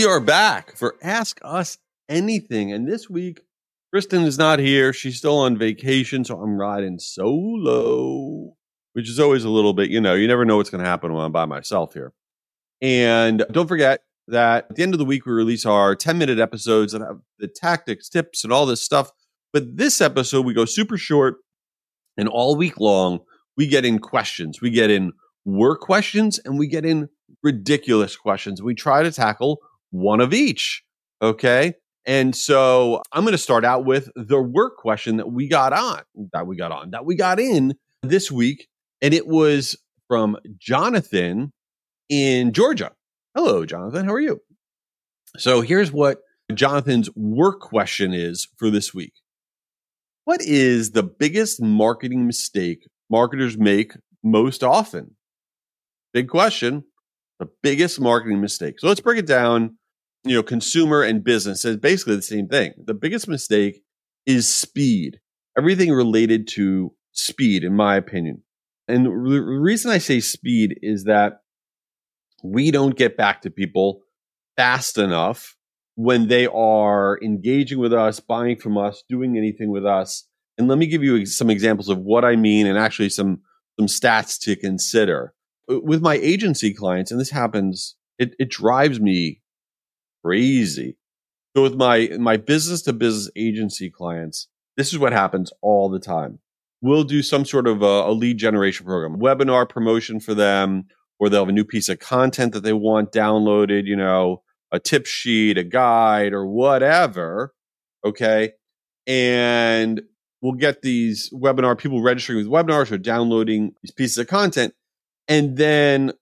We are back for Ask Us Anything. And this week, Kristen is not here. She's still on vacation. So I'm riding solo, which is always a little bit, you know, you never know what's going to happen when I'm by myself here. And don't forget that at the end of the week, we release our 10 minute episodes that have the tactics, tips, and all this stuff. But this episode, we go super short. And all week long, we get in questions. We get in work questions and we get in ridiculous questions. We try to tackle one of each. Okay. And so I'm going to start out with the work question that we got on, that we got on, that we got in this week. And it was from Jonathan in Georgia. Hello, Jonathan. How are you? So here's what Jonathan's work question is for this week. What is the biggest marketing mistake marketers make most often? Big question. The biggest marketing mistake. So let's break it down. You know, consumer and business is basically the same thing. The biggest mistake is speed. Everything related to speed, in my opinion. And the reason I say speed is that we don't get back to people fast enough when they are engaging with us, buying from us, doing anything with us. And let me give you some examples of what I mean and actually some some stats to consider uh, with my agency clients, and this happens, it, it drives me crazy. So with my my business to business agency clients, this is what happens all the time. We'll do some sort of a, a lead generation program, webinar promotion for them, or they'll have a new piece of content that they want downloaded, you know, a tip sheet, a guide, or whatever. Okay. And we'll get these webinar people registering with webinars or downloading these pieces of content. And then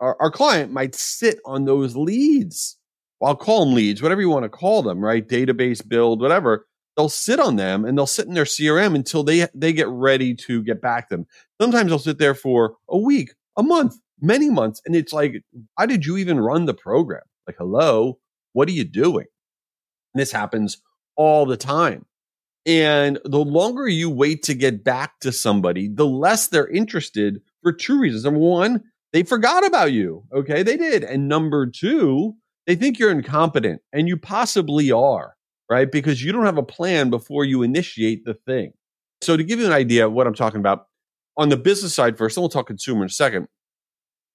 our, our client might sit on those leads. Well, I'll call them leads, whatever you want to call them, right? Database build, whatever. They'll sit on them and they'll sit in their CRM until they they get ready to get back to them. Sometimes they'll sit there for a week, a month, many months, and it's like, why did you even run the program? Like, hello, what are you doing? And this happens all the time. And the longer you wait to get back to somebody, the less they're interested for two reasons. Number one, they forgot about you. Okay, they did. And number two, they think you're incompetent, and you possibly are, right? Because you don't have a plan before you initiate the thing. So, to give you an idea of what I'm talking about, on the business side first, then we'll talk consumer in a second.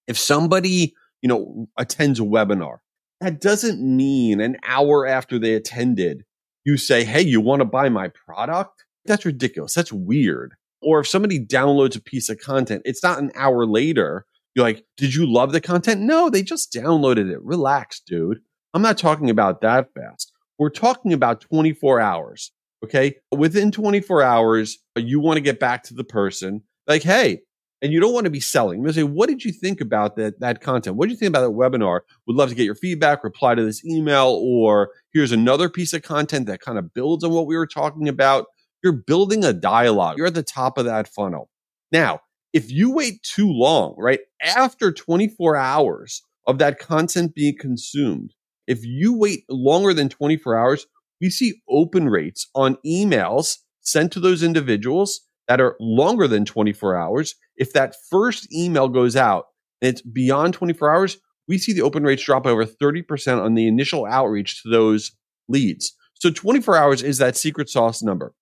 If somebody, you know, attends a webinar, that doesn't mean an hour after they attended, you say, Hey, you want to buy my product? That's ridiculous. That's weird. Or if somebody downloads a piece of content, it's not an hour later. You're like, did you love the content? No, they just downloaded it. Relax, dude. I'm not talking about that fast. We're talking about 24 hours. Okay. Within 24 hours, you want to get back to the person like, hey, and you don't want to be selling. You say, what did you think about that, that content? What did you think about that webinar? Would love to get your feedback, reply to this email, or here's another piece of content that kind of builds on what we were talking about. You're building a dialogue. You're at the top of that funnel. Now, if you wait too long, right after 24 hours of that content being consumed, if you wait longer than 24 hours, we see open rates on emails sent to those individuals that are longer than 24 hours. If that first email goes out and it's beyond 24 hours, we see the open rates drop over 30% on the initial outreach to those leads. So 24 hours is that secret sauce number.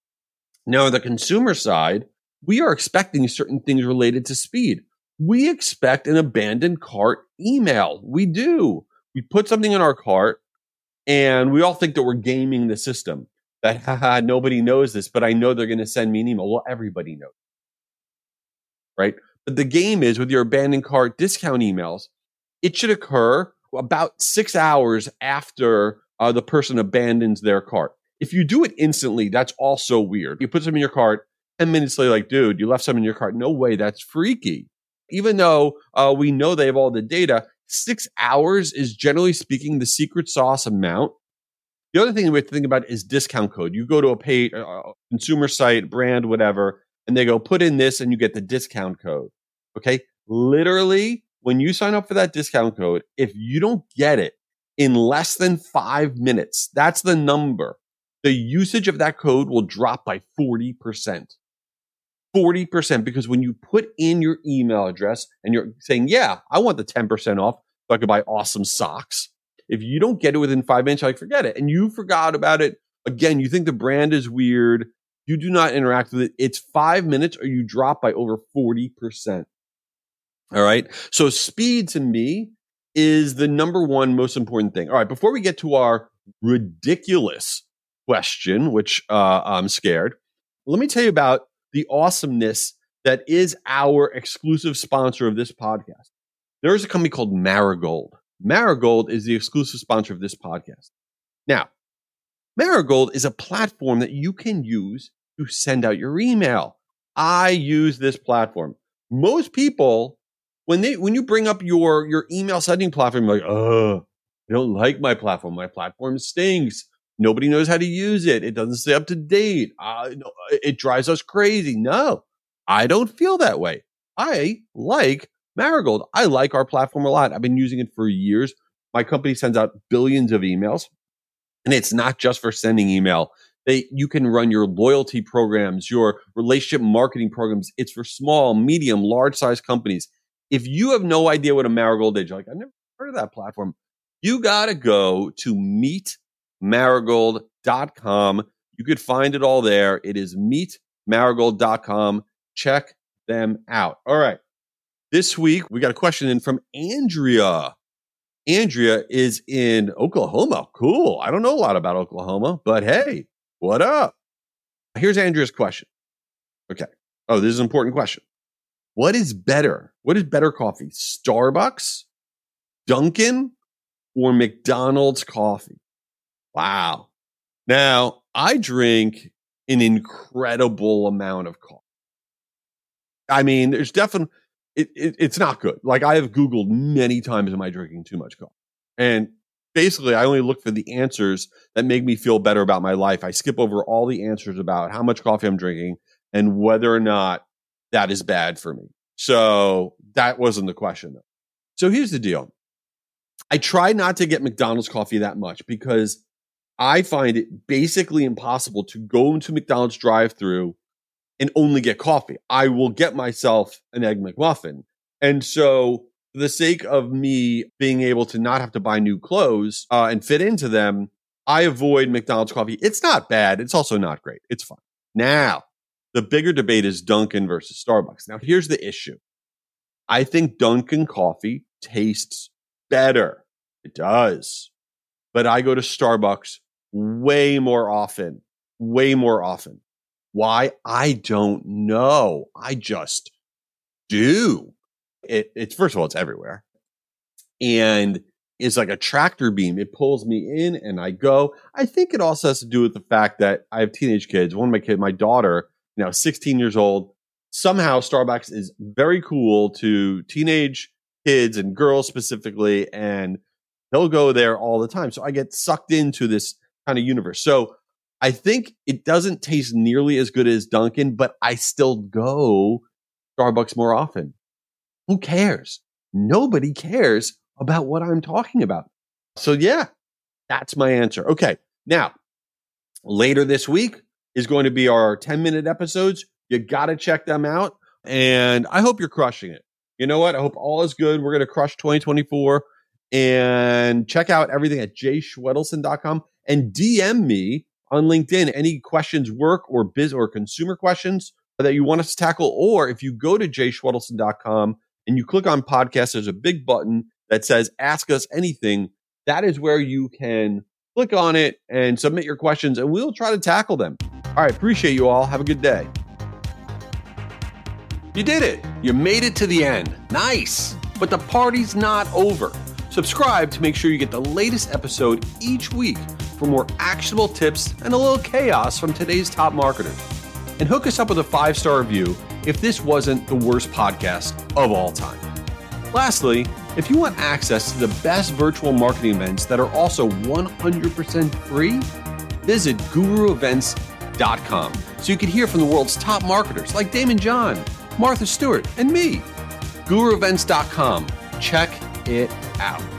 Now, on the consumer side, we are expecting certain things related to speed. We expect an abandoned cart email. We do. We put something in our cart and we all think that we're gaming the system. That, haha, nobody knows this, but I know they're going to send me an email. Well, everybody knows. Right? But the game is with your abandoned cart discount emails, it should occur about six hours after uh, the person abandons their cart. If you do it instantly, that's also weird. You put some in your cart, 10 minutes later, like, dude, you left some in your cart. No way, that's freaky. Even though uh, we know they have all the data, six hours is generally speaking the secret sauce amount. The other thing we have to think about is discount code. You go to a paid uh, consumer site, brand, whatever, and they go, put in this and you get the discount code. Okay. Literally, when you sign up for that discount code, if you don't get it in less than five minutes, that's the number the usage of that code will drop by 40%. 40% because when you put in your email address and you're saying, yeah, I want the 10% off so I could buy awesome socks. If you don't get it within five minutes, like, forget it. And you forgot about it. Again, you think the brand is weird. You do not interact with it. It's five minutes or you drop by over 40%. All right. So speed to me is the number one most important thing. All right. Before we get to our ridiculous question, which uh, I'm scared, let me tell you about the awesomeness that is our exclusive sponsor of this podcast. There is a company called Marigold. Marigold is the exclusive sponsor of this podcast. Now, Marigold is a platform that you can use to send out your email. I use this platform. Most people, when they when you bring up your your email sending platform, like, oh, I don't like my platform. My platform stinks. Nobody knows how to use it. It doesn't stay up to date. Uh, it drives us crazy. No, I don't feel that way. I like Marigold. I like our platform a lot. I've been using it for years. My company sends out billions of emails, and it's not just for sending email. They, you can run your loyalty programs, your relationship marketing programs. It's for small, medium, large size companies. If you have no idea what a Marigold is, you're like, I've never heard of that platform. You got to go to meetmarigold.com. You could find it all there. It is meetmarigold.com. Check them out. All right. This week, we got a question in from Andrea. Andrea is in Oklahoma. Cool. I don't know a lot about Oklahoma, but hey, what up? Here's Andrea's question. Okay. Oh, this is an important question. What is better? What is better coffee? Starbucks, Dunkin', or McDonald's coffee? Wow. Now, I drink an incredible amount of coffee. I mean, there's definitely it, it, it's not good. Like I have Googled many times, am I drinking too much coffee? And basically, I only look for the answers that make me feel better about my life. I skip over all the answers about how much coffee I'm drinking and whether or not that is bad for me. So that wasn't the question though. So here's the deal. I try not to get McDonald's coffee that much because I find it basically impossible to go into McDonald's drive through and only get coffee. I will get myself an egg McMuffin. And so, for the sake of me being able to not have to buy new clothes uh, and fit into them, I avoid McDonald's coffee. It's not bad. It's also not great. It's fine. Now, the bigger debate is Dunkin' versus Starbucks. Now, here's the issue I think Dunkin' coffee tastes better. It does. But I go to Starbucks way more often, way more often. Why? I don't know. I just do. It, it's first of all, it's everywhere. And it's like a tractor beam. It pulls me in and I go. I think it also has to do with the fact that I have teenage kids. One of my kids, my daughter, now 16 years old, somehow Starbucks is very cool to teenage kids and girls specifically. And they'll go there all the time. So I get sucked into this kind of universe. So I think it doesn't taste nearly as good as Dunkin', but I still go Starbucks more often. Who cares? Nobody cares about what I'm talking about. So, yeah, that's my answer. Okay. Now, later this week is going to be our 10 minute episodes. You got to check them out. And I hope you're crushing it. You know what? I hope all is good. We're going to crush 2024 and check out everything at jayschwedelson.com and DM me on LinkedIn any questions, work or biz or consumer questions that you want us to tackle. Or if you go to jayschwedelson.com and you click on podcast, there's a big button that says ask us anything. That is where you can click on it and submit your questions and we'll try to tackle them. All right. Appreciate you all. Have a good day. You did it. You made it to the end. Nice. But the party's not over. Subscribe to make sure you get the latest episode each week for more actionable tips and a little chaos from today's top marketers. And hook us up with a five star review if this wasn't the worst podcast of all time. Lastly, if you want access to the best virtual marketing events that are also 100% free, visit guruevents.com so you can hear from the world's top marketers like Daymond John, Martha Stewart, and me. guruevents.com. Check it out.